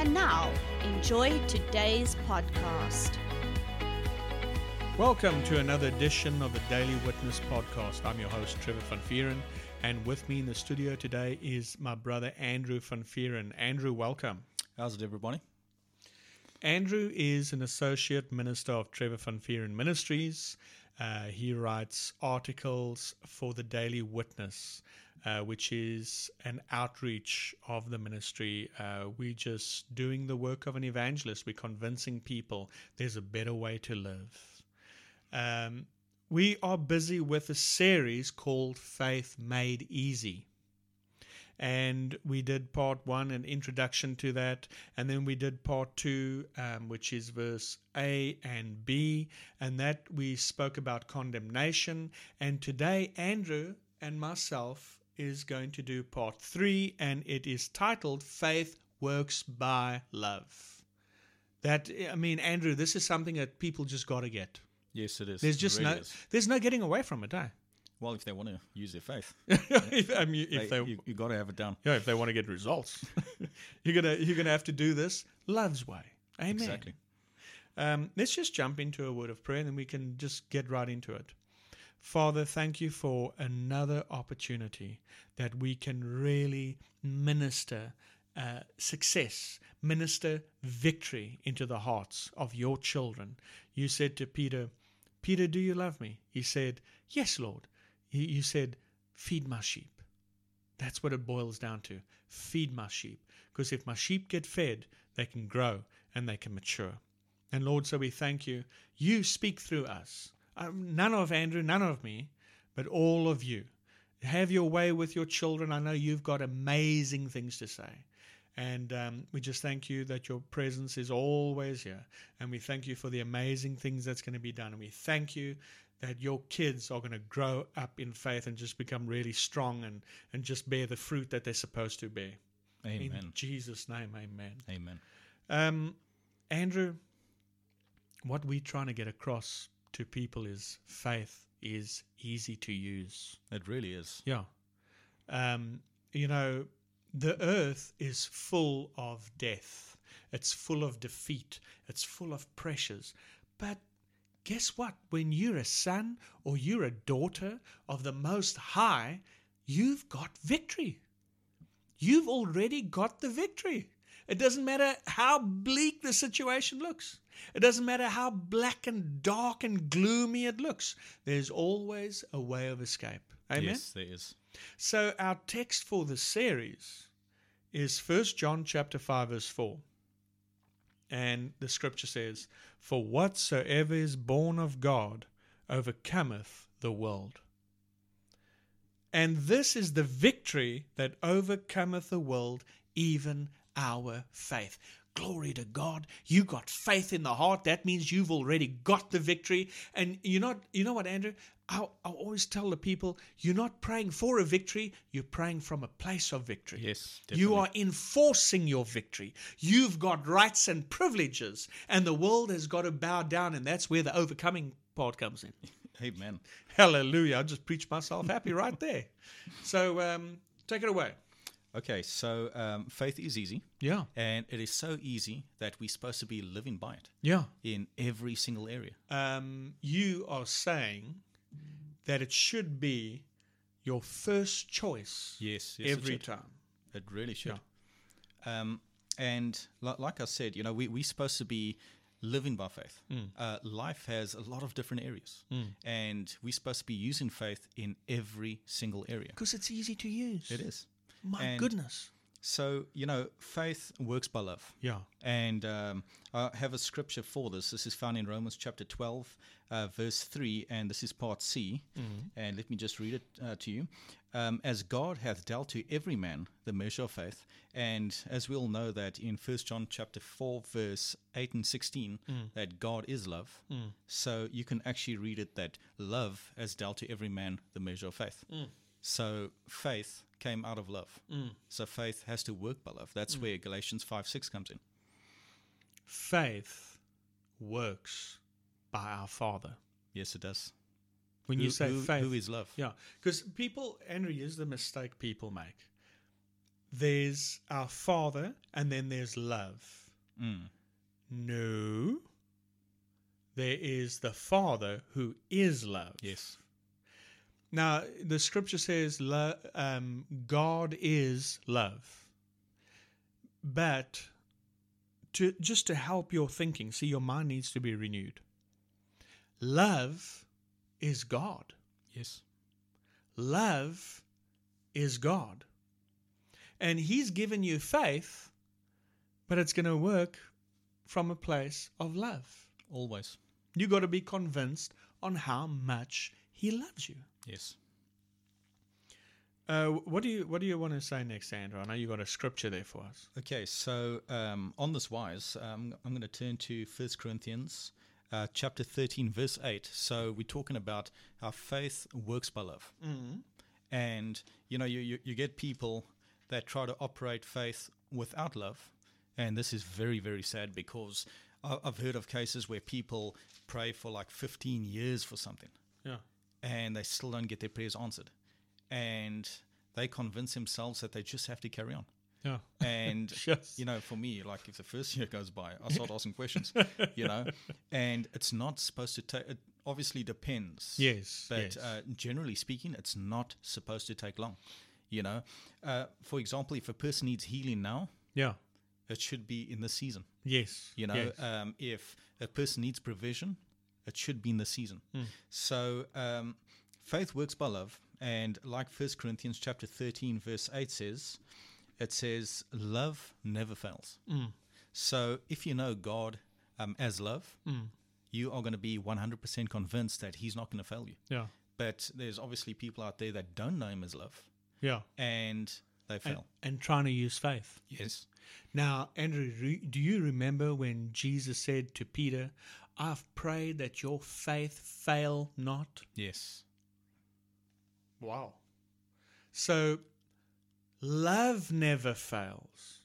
And now, enjoy today's podcast. Welcome to another edition of the Daily Witness podcast. I'm your host, Trevor Van Vuuren, and with me in the studio today is my brother, Andrew Van Vuuren. Andrew, welcome. How's it, everybody? Andrew is an associate minister of Trevor Van Vuuren Ministries. Uh, he writes articles for the Daily Witness, uh, which is an outreach of the ministry. Uh, we're just doing the work of an evangelist. We're convincing people there's a better way to live. Um, we are busy with a series called Faith Made Easy and we did part one, an introduction to that, and then we did part two, um, which is verse A and B, and that we spoke about condemnation. And today, Andrew and myself is going to do part three, and it is titled Faith Works by Love. That I mean, Andrew, this is something that people just got to get. Yes, it is. There's just really no, is. there's no getting away from it, eh? Well, if they want to use their faith, if, I mean, if they, they, you, you got to have it done. Yeah, if they want to get results, you're gonna you're gonna have to do this love's way. Amen. Exactly. Um, let's just jump into a word of prayer, and then we can just get right into it. Father, thank you for another opportunity that we can really minister uh, success, minister victory into the hearts of your children. You said to Peter, Peter, do you love me? He said, Yes, Lord. You you said, Feed my sheep. That's what it boils down to. Feed my sheep. Because if my sheep get fed, they can grow and they can mature. And Lord, so we thank you. You speak through us. Um, none of Andrew, none of me, but all of you. Have your way with your children. I know you've got amazing things to say. And um, we just thank you that your presence is always here. And we thank you for the amazing things that's going to be done. And we thank you that your kids are going to grow up in faith and just become really strong and, and just bear the fruit that they're supposed to bear. Amen. In Jesus' name, amen. Amen. Um, Andrew, what we're trying to get across to people is faith is easy to use. It really is. Yeah. Um, you know, the earth is full of death, it's full of defeat, it's full of pressures. But guess what? When you're a son or you're a daughter of the Most High, you've got victory. You've already got the victory. It doesn't matter how bleak the situation looks. It doesn't matter how black and dark and gloomy it looks. There's always a way of escape. Amen. Yes, there is. So our text for the series is 1 John chapter 5 verse 4. And the scripture says, "For whatsoever is born of God overcometh the world." And this is the victory that overcometh the world, even our faith. Glory to God. You got faith in the heart. That means you've already got the victory. And you're not, you know what, Andrew? I, I always tell the people, you're not praying for a victory, you're praying from a place of victory. Yes, Definitely. You are enforcing your victory. You've got rights and privileges, and the world has got to bow down, and that's where the overcoming part comes in. Amen. Hallelujah. I just preached myself happy right there. So um, take it away. Okay, so um, faith is easy, Yeah. and it is so easy that we're supposed to be living by it Yeah. in every single area. Um, you are saying that it should be your first choice Yes, yes every should. time. It really should. Um, and li- like I said, you know, we, we're supposed to be living by faith. Hmm. Uh, life has a lot of different areas, and we're supposed to be using faith in every single area. Because it's easy to use. It is. My And goodness. So, you know, faith works by love. Yeah. And um, I have a scripture for this. This is found in Romans chapter 12, uh, verse 3, and this is part C. And let me just read it uh, to you. um, as God hath dealt to every man the measure of faith, and as we all know that in First John chapter four verse eight and sixteen that God is love, so you can actually read it that love has dealt to every man the measure of faith. So faith came out of love. So faith has to work by love. That's where Galatians five six comes in. Faith works by our Father. Yes, it does. When Who- you say who- faith, who is love? Yeah, because people, Andrew, here's the mistake people make. There's our Father, and then there's love. Mm. No, there is the Father who is love. Yes. Now, the scripture says lo- um, God is love. But to just to help your thinking, see, your mind needs to be renewed. Love is God. Yes. Love is God. And He's given you faith, but it's going to work from a place of love. Always. You got to be convinced on how much He loves you. Yes. Uh, what do you What do you want to say next, Andrew? I know you got a scripture there for us. Okay, so um, on this wise, um, I'm going to turn to First Corinthians uh, chapter 13, verse 8. So we're talking about how faith works by love. Mm-hmm. And, you know, you, you, you get people that try to operate faith without love. And this is very, very sad because I've heard of cases where people pray for like 15 years for something Yeah. And they still don't get their prayers answered. And they convince themselves that they just have to carry on. Yeah. And Yes. you know, for me, like if the first year goes by, I start asking questions. You know, and it's not supposed to take. It obviously depends. Yes, but yes. Uh, generally speaking, it's not supposed to take long. You know, uh, for example, if a person needs healing now, Yeah. it should be in the season. Yes. You know, Yes. um, if a person needs provision, it should be in the season. Hmm. So um, faith works by love, and like First Corinthians chapter thirteen, verse eight says, it says, "Love never fails." Hmm. So if you know God um, as love, Hmm. you are going to be one hundred percent convinced that He's not going to fail you. yeah. But there's obviously people out there that don't know Him as love, Yeah. and they And, fail. and trying to use faith. yes. Now, Andrew, re- do you remember when Jesus said to Peter, "I've prayed that your faith fail not"? Yes. Wow. So, love never fails.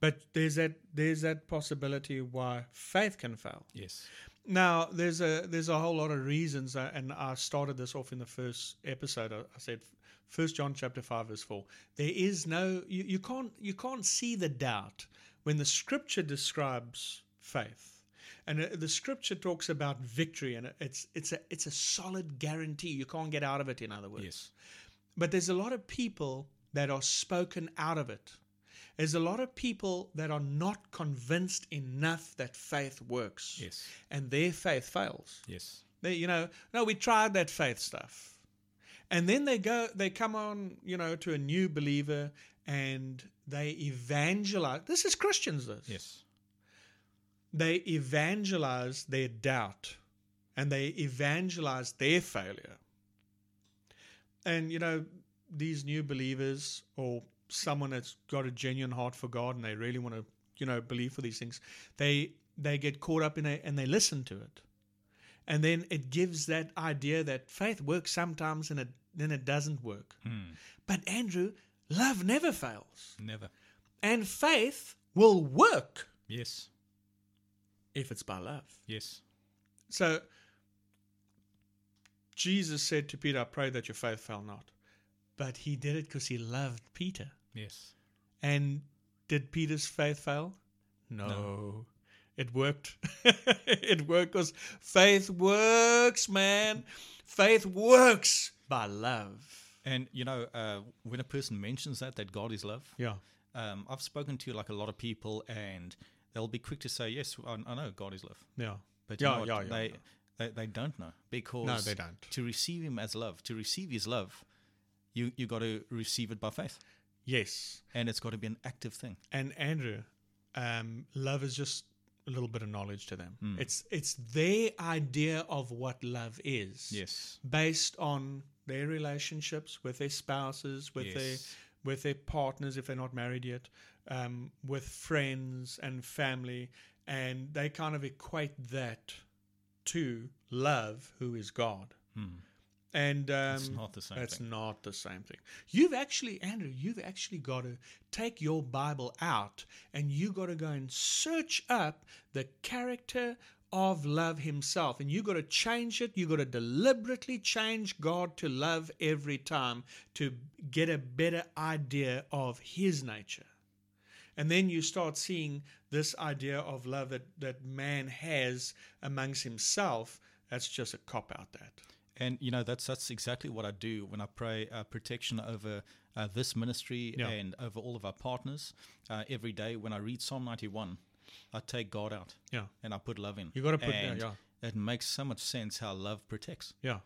But there's that there's that possibility why faith can fail. Yes. Now, there's a there's a whole lot of reasons, uh, and I started this off in the first episode. I, I said, First John chapter five verse four. There is no you, you can't you can't see the doubt when the Scripture describes faith, and uh, the Scripture talks about victory, and it's it's a it's a solid guarantee. You can't get out of it. In other words, Yes. but there's a lot of people that are spoken out of it. There's a lot of people that are not convinced enough that faith works. Yes. And their faith fails. Yes. They, you know, no, we tried that faith stuff. And then they go, they come on, you know, to a new believer and they evangelize. This is Christians, this. Yes. They evangelize their doubt and they evangelize their failure. And, you know, these new believers or someone that's got a genuine heart for God and they really want to, you know, believe for these things, they they get caught up in it and they listen to it. And then it gives that idea that faith works sometimes and it then it doesn't work. Hmm. But Andrew, love never fails. Never. And faith will work Yes. If it's by love. Yes. So Jesus said to Peter, I pray that your faith fail not. But he did it because he loved Peter. Yes. And did Peter's faith fail? No. No. It worked. it worked because faith works, man. Faith works by love. And you know, uh, when a person mentions that that God is love, Yeah. um, I've spoken to like a lot of people, and they'll be quick to say, "Yes, I, I know God is love," Yeah. but you Yeah, know yeah, yeah, they, yeah. they they don't know because No, they don't. To receive Him as love, to receive His love, you you got to receive it by faith, Yes. and it's got to be an active thing. and Andrew, um, love is just a little bit of knowledge to them. Hmm. It's it's their idea of what love is. Yes. Based on their relationships with their spouses, with their Yes. With their partners if they're not married yet, um, with friends and family, and they kind of equate that to love, who is God. And um, It's not the same That's thing. not the same thing. You've actually, Andrew, you've actually got to take your Bible out and you got to go and search up the character of love himself. And you've got to change it. You've got to deliberately change God to love every time to get a better idea of his nature. And then you start seeing this idea of love that, that man has amongst himself. That's just a cop out, that. And you know that's that's exactly what I do when I pray uh, protection over uh, this ministry Yeah. and over all of our partners uh, every day. When I read Psalm ninety one, I take God out Yeah. and I put love in. You gotta put- yeah, and yeah. It makes so much sense how love protects Yeah.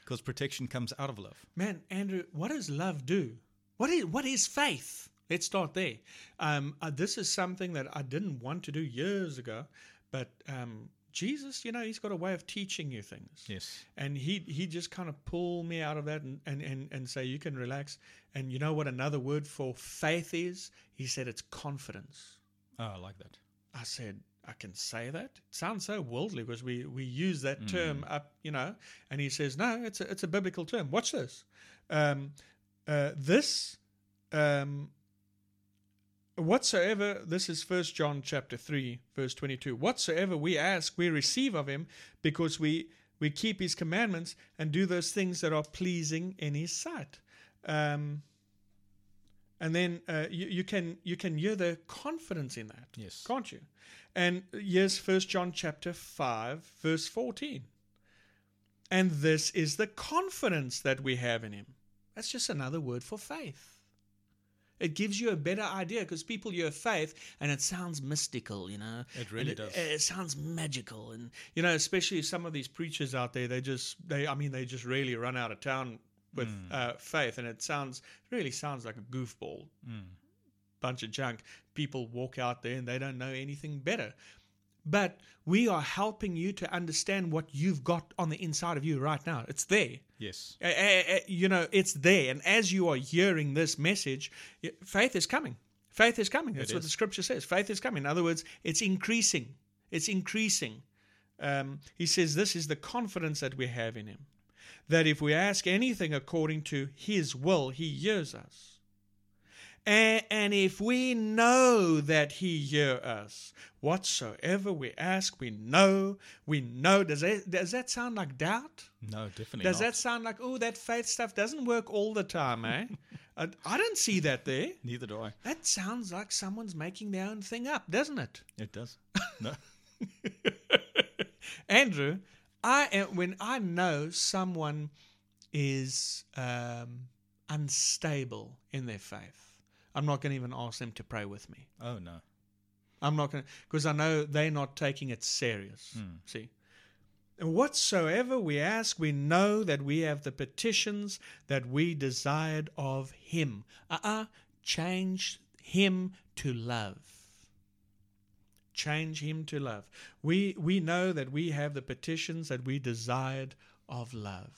because protection comes out of love. Man, Andrew, what does love do? What is what is faith? Let's start there. Um, uh, this is something that I didn't want to do years ago, but um, Jesus, you know, he's got a way of teaching you things. Yes. And he he just kind of pulled me out of that and, and, and, and say you can relax. And you know what another word for faith is? He said it's confidence. Oh, I like that. I said, I can say that. It sounds so worldly because we, we use that term up, you know. And he says, no, it's a, it's a biblical term. Watch this. Um, uh, this, um, whatsoever, this is First John chapter 3, verse 22. Whatsoever we ask, we receive of him because we, we keep his commandments and do those things that are pleasing in his sight. Um, and then uh, you, you can you can hear the confidence in that Yes. can't you and here's first john chapter 5 verse 14 and this is the confidence that we have in him that's just another word for faith it gives you a better idea because people hear faith and it sounds mystical, you know. It really And does. It sounds magical, and you know, especially some of these preachers out there, they just they, I mean, they just really run out of town with uh, faith, and it sounds really sounds like a goofball bunch of junk. People walk out there and they don't know anything better. But we are helping you to understand what you've got on the inside of you right now. It's there. Yes. Uh, uh, you know, it's there. And as you are hearing this message, faith is coming. Faith is coming. That's It what is. the scripture says. Faith is coming. In other words, it's increasing. It's increasing. Um, he says, This is the confidence that we have in him. That if we ask anything according to his will, he hears us. And, and if we know that he hear us, whatsoever we ask, we know, we know. Does that, does that sound like doubt? No, definitely Does not. that sound like, oh, that faith stuff doesn't work all the time, eh? I, I don't see that there. Neither do I. That sounds like someone's making their own thing up, doesn't it? It does. No. Andrew, I when I know someone is um, unstable in their faith, I'm not going to even ask them to pray with me. Oh no. I'm not going to, because I know they're not taking it serious. See? And whatsoever we ask, we know that we have the petitions that we desired of Him. Uh uh Change Him to love. Change Him to love. We, we know that we have the petitions that we desired of love.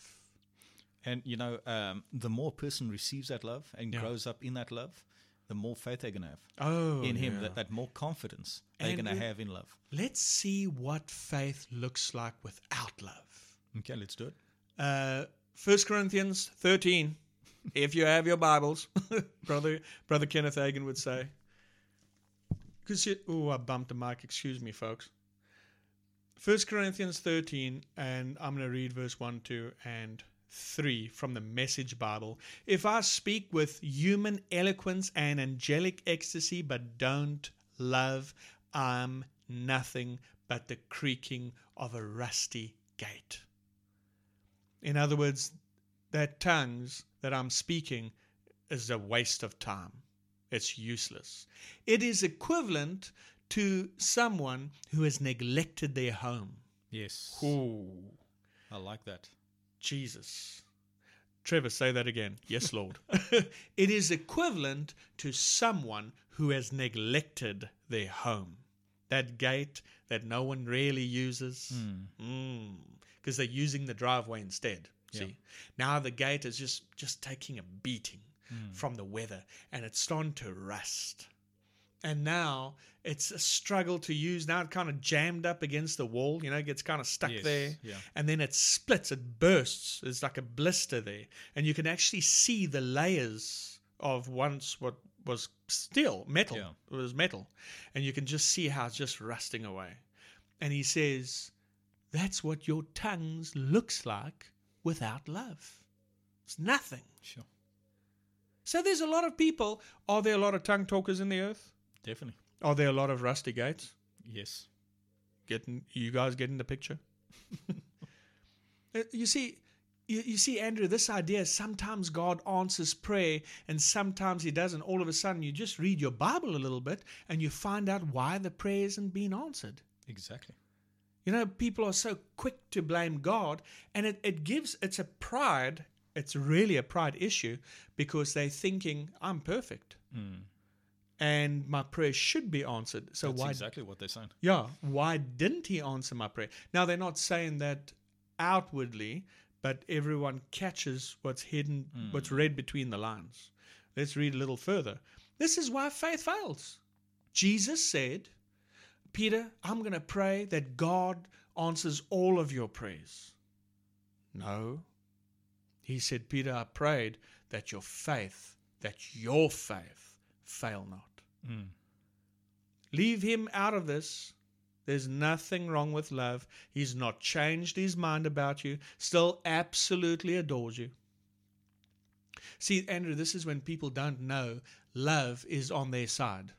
And you know, um, the more a person receives that love and Yeah. grows up in that love, the more faith they're gonna have Oh, in Him. yeah. That, that more confidence they're gonna have in love. Let's see what faith looks like without love. Okay, let's do it. uh, 1 Corinthians 13, if you have your Bibles, brother brother Kenneth Hagin would say. Because oh, I bumped the mic. Excuse me, folks. 1 Corinthians 13, and I'm going to read verse 1, 2, and 3 from the Message Bible. If I speak with human eloquence and angelic ecstasy, but don't love, I'm nothing but the creaking of a rusty gate. In other words, that tongues that I'm speaking is a waste of time. It's useless. It is equivalent to someone who has neglected their home. Yes. Ooh, I like that. Jesus. Trevor, say that again. Yes, Lord. it is equivalent to someone who has neglected their home. That gate that no one really uses. Hmm. Hmm. Because they're using the driveway instead. See, now the gate is just just taking a beating Mm. from the weather, and it's starting to rust. And now it's a struggle to use. Now it kind of jammed up against the wall. You know, it gets kind of stuck Yes, there, yeah. and then it splits. It bursts. It's like a blister there, and you can actually see the layers of once what was steel, metal. Yeah. It was metal, and you can just see how it's just rusting away. And he says, "That's what your tongues looks like without love. It's nothing." Sure. So there's a lot of people. Are there a lot of tongue talkers in the earth? Definitely. Are there a lot of rusty gates? Yes. Getting you guys getting the picture? Uh, you see, you, you see, Andrew, this idea sometimes God answers prayer and sometimes He doesn't. All of a sudden, you just read your Bible a little bit and you find out why the prayer isn't being answered. Exactly. You know, people are so quick to blame God, and it, it gives, it's a pride, it's really a pride issue because they're thinking, I'm perfect. Hmm. And my prayer should be answered. So That's why exactly what they're saying. yeah, why didn't he answer my prayer? Now they're not saying that outwardly, but everyone catches what's hidden, hmm. what's read between the lines. Let's read a little further. This is why faith fails. Jesus said, Peter, I'm going to pray that God answers all of your prayers. No. He said, Peter, I prayed that your faith, that your faith fail not. Mm. Leave him out of this. There's nothing wrong with love. He's not changed his mind about you, still absolutely adores you. See, Andrew, this is when people don't know love is on their side.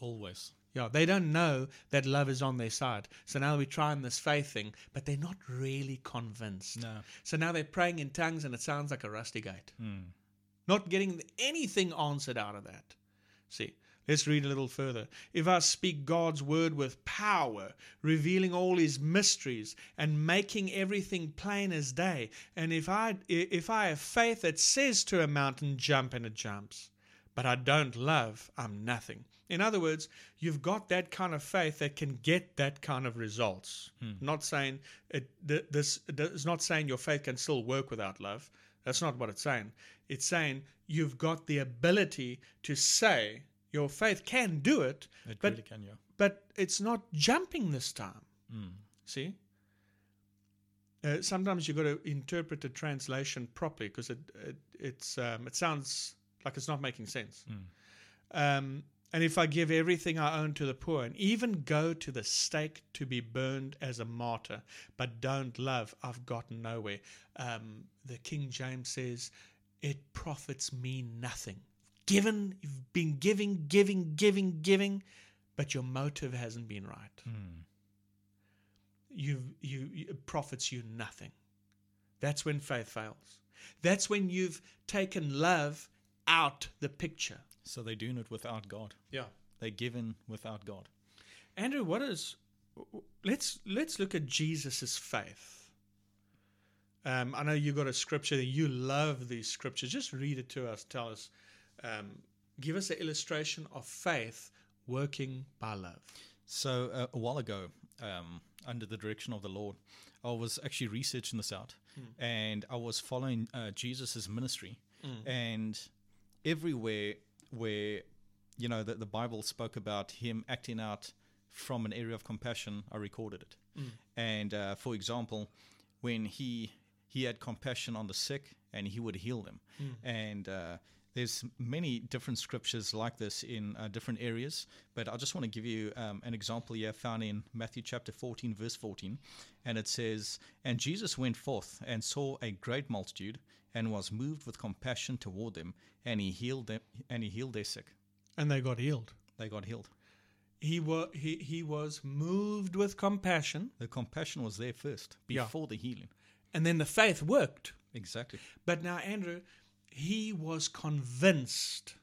Always. Yeah, they don't know that love is on their side. So now we're trying this faith thing, but they're not really convinced. No. So now they're praying in tongues and it sounds like a rusty gate. Hmm. Not getting anything answered out of that. See, let's read a little further. If I speak God's word with power, revealing all his mysteries and making everything plain as day, and if I if I have faith that says to a mountain jump and it jumps, but I don't love, I'm nothing. In other words, you've got that kind of faith that can get that kind of results. Not saying it. th- This is not saying your faith can still work without love. That's not what it's saying. It's saying you've got the ability to say your faith can do it, It but really can, yeah. but it's not jumping this time. See? Uh, sometimes you've got to interpret the translation properly because it, it it's um, it sounds like it's not making sense. Um, and if I give everything I own to the poor and even go to the stake to be burned as a martyr, but don't love, I've gotten nowhere. Um, the King James says, it profits me nothing. Given, you've been giving, giving, giving, giving, but your motive hasn't been right. You've, you, you, it profits you nothing. That's when faith fails. That's when you've taken love out the picture. So they're doing it without God. Yeah. They're given without God. Andrew, what is? Let's let's look at Jesus's faith. Um, I know you got a scripture that you love these scriptures. Just read it to us. Tell us. Um, give us an illustration of faith working by love. So uh, a while ago, um, under the direction of the Lord, I was actually researching this out, and I was following uh, Jesus's ministry, and everywhere where you know the, the Bible spoke about him acting out from an area of compassion, I recorded it. And uh, for example, when he he had compassion on the sick and he would heal them, and uh, there's many different scriptures like this in uh, different areas, but I just want to give you um, an example here found in Matthew chapter 14, verse 14. And it says, And Jesus went forth and saw a great multitude and was moved with compassion toward them, and he healed them, and he healed their sick. And they got healed. They got healed. He was he, he was moved with compassion, The compassion was there first, Yeah. before the healing. and then the faith worked. Exactly. But now, Andrew, he was convinced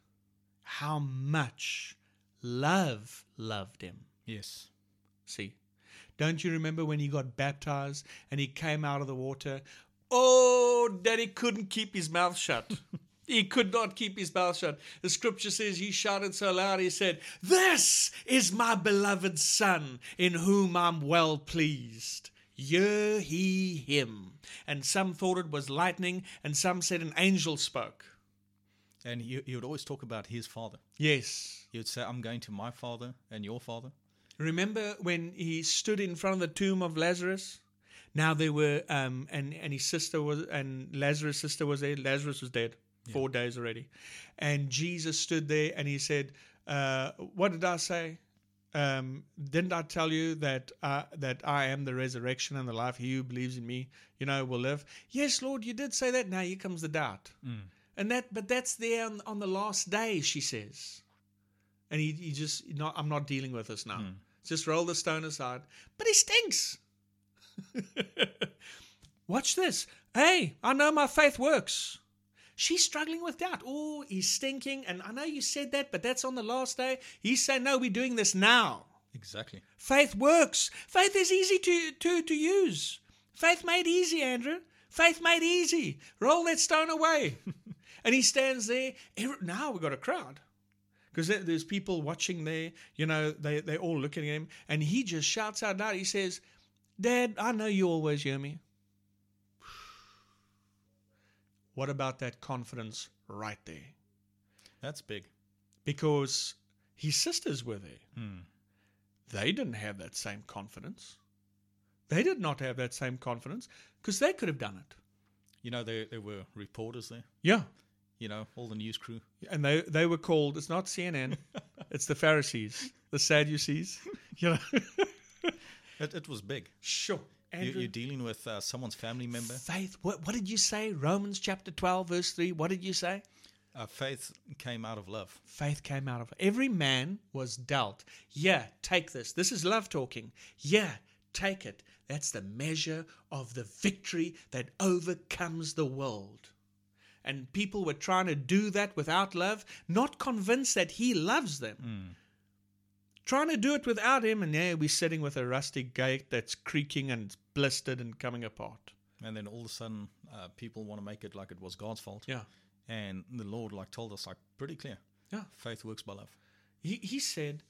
how much love loved him. Yes. See, don't you remember when he got baptized and he came out of the water? Oh, that he couldn't keep his mouth shut. he could not keep his mouth shut. The scripture says he shouted so loud, he said, This is my beloved Son, in whom I'm well pleased. Hear he him. And some thought it was lightning, and some said an angel spoke. And he, he would always talk about his father. Yes. He would say, I'm going to my father and your father. Remember when he stood in front of the tomb of Lazarus? Now there were, um, and and his sister was, and Lazarus' sister was there. Lazarus was dead, four days already, and Jesus stood there and he said, uh, "What did I say? Um, didn't I tell you that uh, that I am the resurrection and the life? He who believes in me, you know, will live. Yes, Lord, you did say that. Now here comes the doubt, and that, but that's there on, on the last day. She says, and he, he just, not, I'm not dealing with this now. Just roll the stone aside. But he stinks. Watch this. Hey, I know my faith works. She's struggling with doubt. Oh, he's stinking. And I know you said that, but that's on the last day. He's saying, no, we're doing this now. Exactly. Faith works. Faith is easy to, to, to use. Faith made easy, Andrew. Faith made easy. Roll that stone away. and he stands there. Now we've got a crowd. Because there's people watching there, you know, they, they're all looking at him. And he just shouts out loud. He says, Dad, I know you always hear me. What about that confidence right there? That's big. Because his sisters were there. Hmm. They didn't have that same confidence. They did not have that same confidence because they could have done it. You know, there, there were reporters there, Yeah. you know, all the news crew. And they, they were called, it's not CNN, it's the Pharisees, the Sadducees. You know? It, it was big. sure. You, Andrew, you're dealing with uh, someone's family member. faith. What, what did you say? Romans chapter 12, verse 3. What did you say? Uh, faith came out of love. Faith came out of every man was dealt. Yeah, take this. This is love talking. Yeah, take it. That's the measure of the victory that overcomes the world. And people were trying to do that without love, not convinced that he loves them. Trying to do it without him, and there we're sitting with a rusty gate that's creaking and blistered and coming apart. And then all of a sudden, uh, people want to make it like it was God's fault. Yeah. And the Lord like told us like pretty clear. Yeah. Faith works by love. He, he said,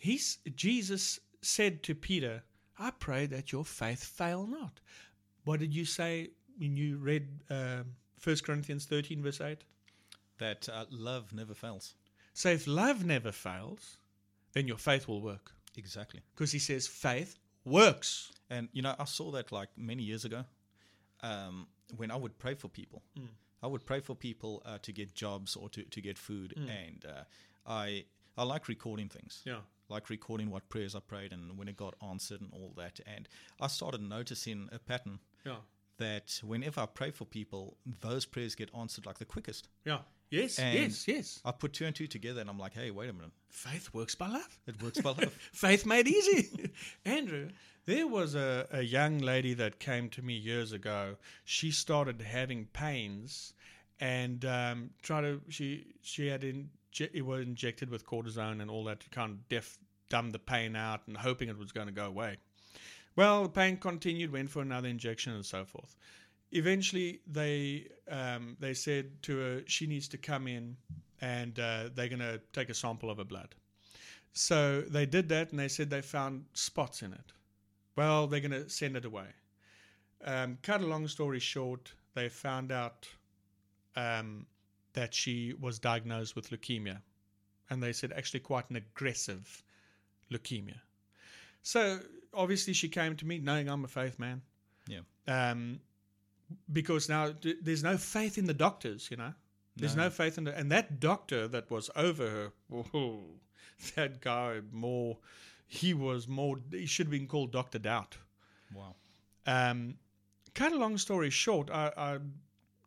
he's, Jesus said to Peter, I pray that your faith fail not. What did you say when you read um 1 Corinthians 13, verse 8? That uh, love never fails. So if love never fails, then your faith will work. Exactly. Because he says faith works. And you know, I saw that like many years ago, um, when I would pray for people. I would pray for people uh, to get jobs or to, to get food, and uh, I I like recording things. Yeah. Like recording what prayers I prayed and when it got answered and all that. And I started noticing a pattern Yeah. that whenever I pray for people, those prayers get answered like the quickest. Yeah. Yes, And yes, yes. I put two and two together, and I'm like, hey, wait a minute, Faith works by love. it works by love. Faith made easy. Andrew, there was a, a young lady that came to me years ago. She started having pains and um, try to she she had in, it was injected with cortisone and all that to kind of deaf dumb the pain out and hoping it was going to go away. Well, the pain continued, went for another injection and so forth. Eventually, they um, they said to her she needs to come in and uh, they're going to take a sample of her blood. So they did that, and they said they found spots in it. Well, they're going to send it away. Um, cut a long story short, they found out um, that she was diagnosed with leukemia, and they said actually quite an aggressive leukemia. So obviously, she came to me knowing I'm a faith man, yeah. Because now th- there's no faith in the doctors, you know. There's no, faith in the, and that doctor that was over her, whoa, that guy more, he was more, he should have been called Doctor Doubt. Wow. Um, cut a long story short, I, I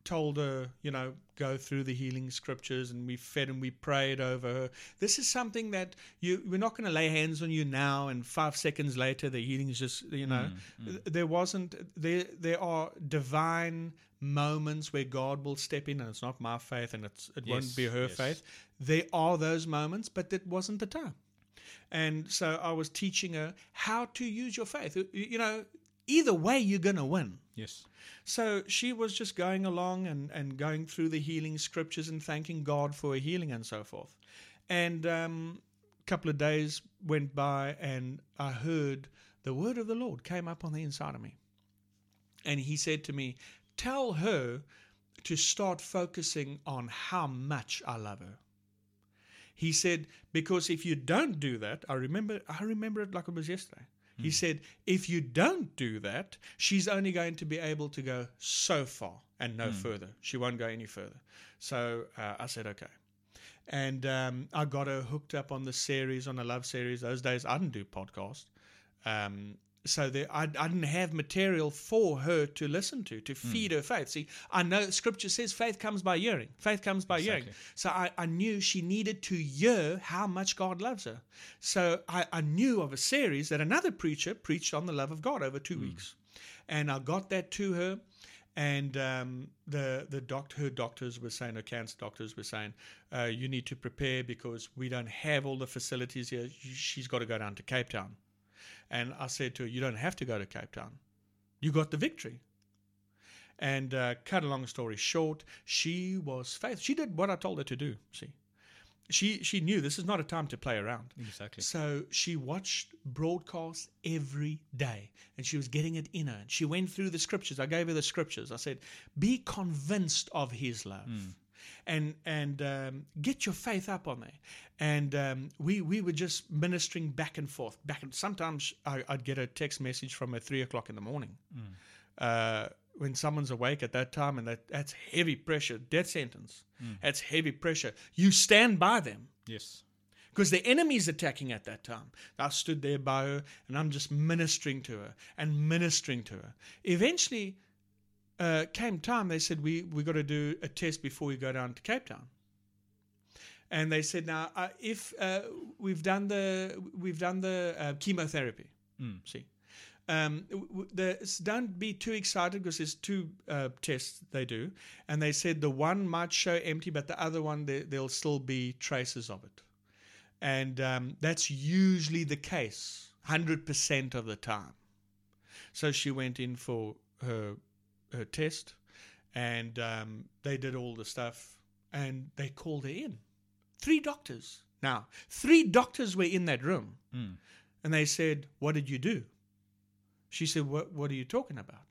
told her, you know, go through the healing scriptures, and we fed and we prayed over her. This is something that you we're not going to lay hands on you now, and five seconds later the healing is just, you know, mm, mm. there wasn't there. There are divine moments where God will step in, and it's not my faith, and it's it won't be her yes. faith. There are those moments, but it wasn't the time. And so I was teaching her how to use your faith. You know, either way, you're going to win. Yes. So she was just going along and, and going through the healing scriptures and thanking God for her healing and so forth. And um, a couple of days went by, and I heard the word of the Lord came up on the inside of me. And he said to me, Tell her to start focusing on how much I love her. He said, because if you don't do that, I remember I remember it like it was yesterday. He said, if you don't do that, she's only going to be able to go so far and no further. She won't go any further. So uh, I said, okay. And um, I got her hooked up on the series, on the love series. Those days I didn't do podcast. Um, so there, I, I didn't have material for her to listen to, to feed her faith. See, I know scripture says faith comes by hearing. Faith comes by hearing. So I, I knew she needed to hear how much God loves her. So I, I knew of a series that another preacher preached on the love of God over two weeks. And I got that to her. And um, the the doctor, her doctors were saying, her cancer doctors were saying, uh, you need to prepare because we don't have all the facilities here. She's got to go down to Cape Town. And I said to her, You don't have to go to Cape Town. You got the victory. And uh, cut a long story short, she was faithful. She did what I told her to do. See, she she knew this is not a time to play around. Exactly. So she watched broadcasts every day, and she was getting it in her. And she went through the scriptures. I gave her the scriptures. I said, "Be convinced of His love." And and um, get your faith up on there. And um, we we were just ministering back and forth, back and sometimes I, I'd get a text message from her three o'clock in the morning. Uh, when someone's awake at that time, and that, that's heavy pressure, death sentence. That's heavy pressure. You stand by them Yes. because the enemy's attacking at that time. I stood there by her and I'm just ministering to her and ministering to her. Eventually, uh, came time they said we we got to do a test before we go down to Cape Town. And they said now uh, if uh, we've done the we've done the uh, chemotherapy, see. Um, the, don't be too excited because there's two uh, tests they do, and they said the one might show empty, but the other one there, there'll still be traces of it and um, that's usually the case 100% of the time so she went in for her her test and um, they did all the stuff and they called her in. Three doctors. Now three doctors were in that room. And they said what did you do? She said what, what are you talking about?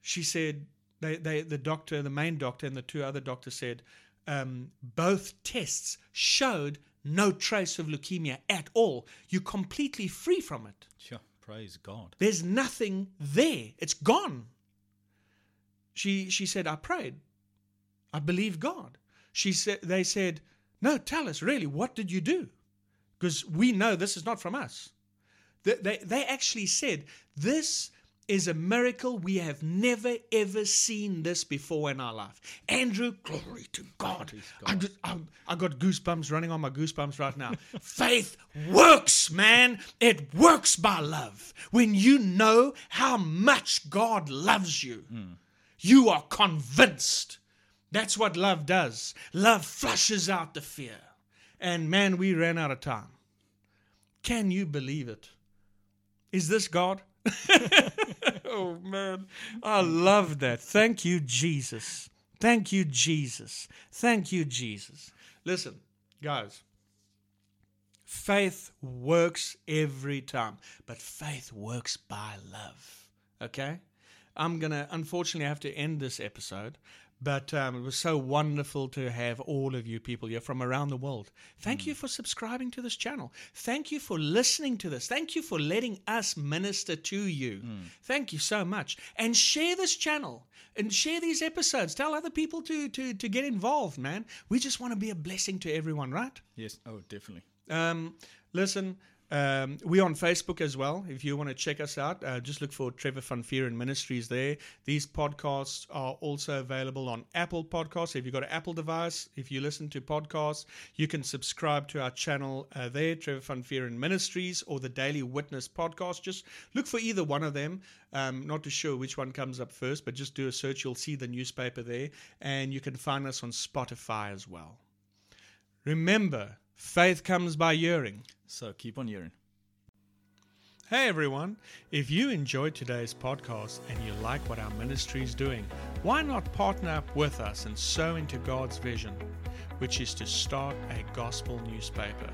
She said they, they the doctor the main doctor and the two other doctors said um, both tests showed no trace of leukemia at all. You're completely free from it. Sure. Praise God. there's nothing there. It's gone she she said i prayed. I believe god. She said they said no tell us really what did you do? Because we know this is not from us. They, they, they actually said this is a miracle. We have never ever seen this before in our life. Andrew glory to god, I, just, I, I got goosebumps running on my goosebumps right now. Faith works man. It works by love. When you know how much god loves you hmm. You are convinced that's what love does love flushes out the fear and man we ran out of time can you believe it is this God? oh man, I love that. Thank you, Jesus. Thank you, Jesus. Thank you, Jesus. Listen, guys, faith works every time, but faith works by love. Okay? I'm going to unfortunately have to end this episode, but um, it was so wonderful to have all of you people here from around the world. Thank you for subscribing to this channel. Thank you for listening to this. Thank you for letting us minister to you. Thank you so much. And share this channel and share these episodes. Tell other people to, to, to get involved, man. We just want to be a blessing to everyone, right? Yes. Oh, definitely. Um, listen, um, we're on Facebook as well. If you want to check us out, uh, just look for Trevor Van Vuuren Ministries there. These podcasts are also available on Apple Podcasts. If you've got an Apple device, if you listen to podcasts, you can subscribe to our channel uh, there, Trevor Van Vuuren Ministries or the Daily Witness Podcast. Just look for either one of them. Um, not too sure which one comes up first, but just do a search. You'll see the newspaper there, and you can find us on Spotify as well. Remember, faith comes by hearing. So keep on hearing. Hey everyone, if you enjoyed today's podcast and you like what our ministry is doing, why not partner up with us and sow into God's vision, which is to start a gospel newspaper?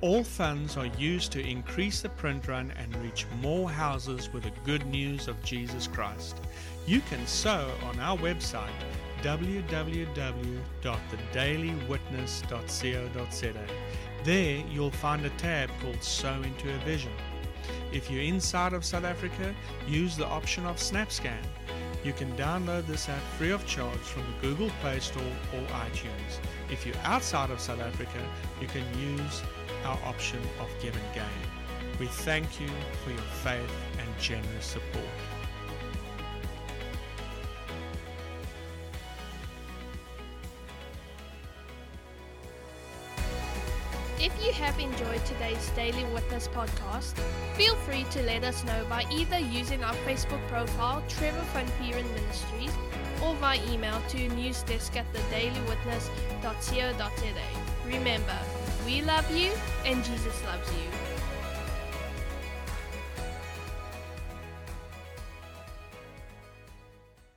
All funds are used to increase the print run and reach more houses with the good news of Jesus Christ. You can sow on our website www.thedailywitness.co.za. There you'll find a tab called Sow into a Vision. If you're inside of South Africa, use the option of SnapScan. You can download this app free of charge from the Google Play Store or iTunes. If you're outside of South Africa, you can use our option of GivenGain. We thank you for your faith and generous support. Have enjoyed today's Daily Witness podcast, feel free to let us know by either using our Facebook profile, Trevor Van Vuuren Ministries, or by email to newsdesk at thedailywitness.co.za. Remember, we love you and Jesus loves you.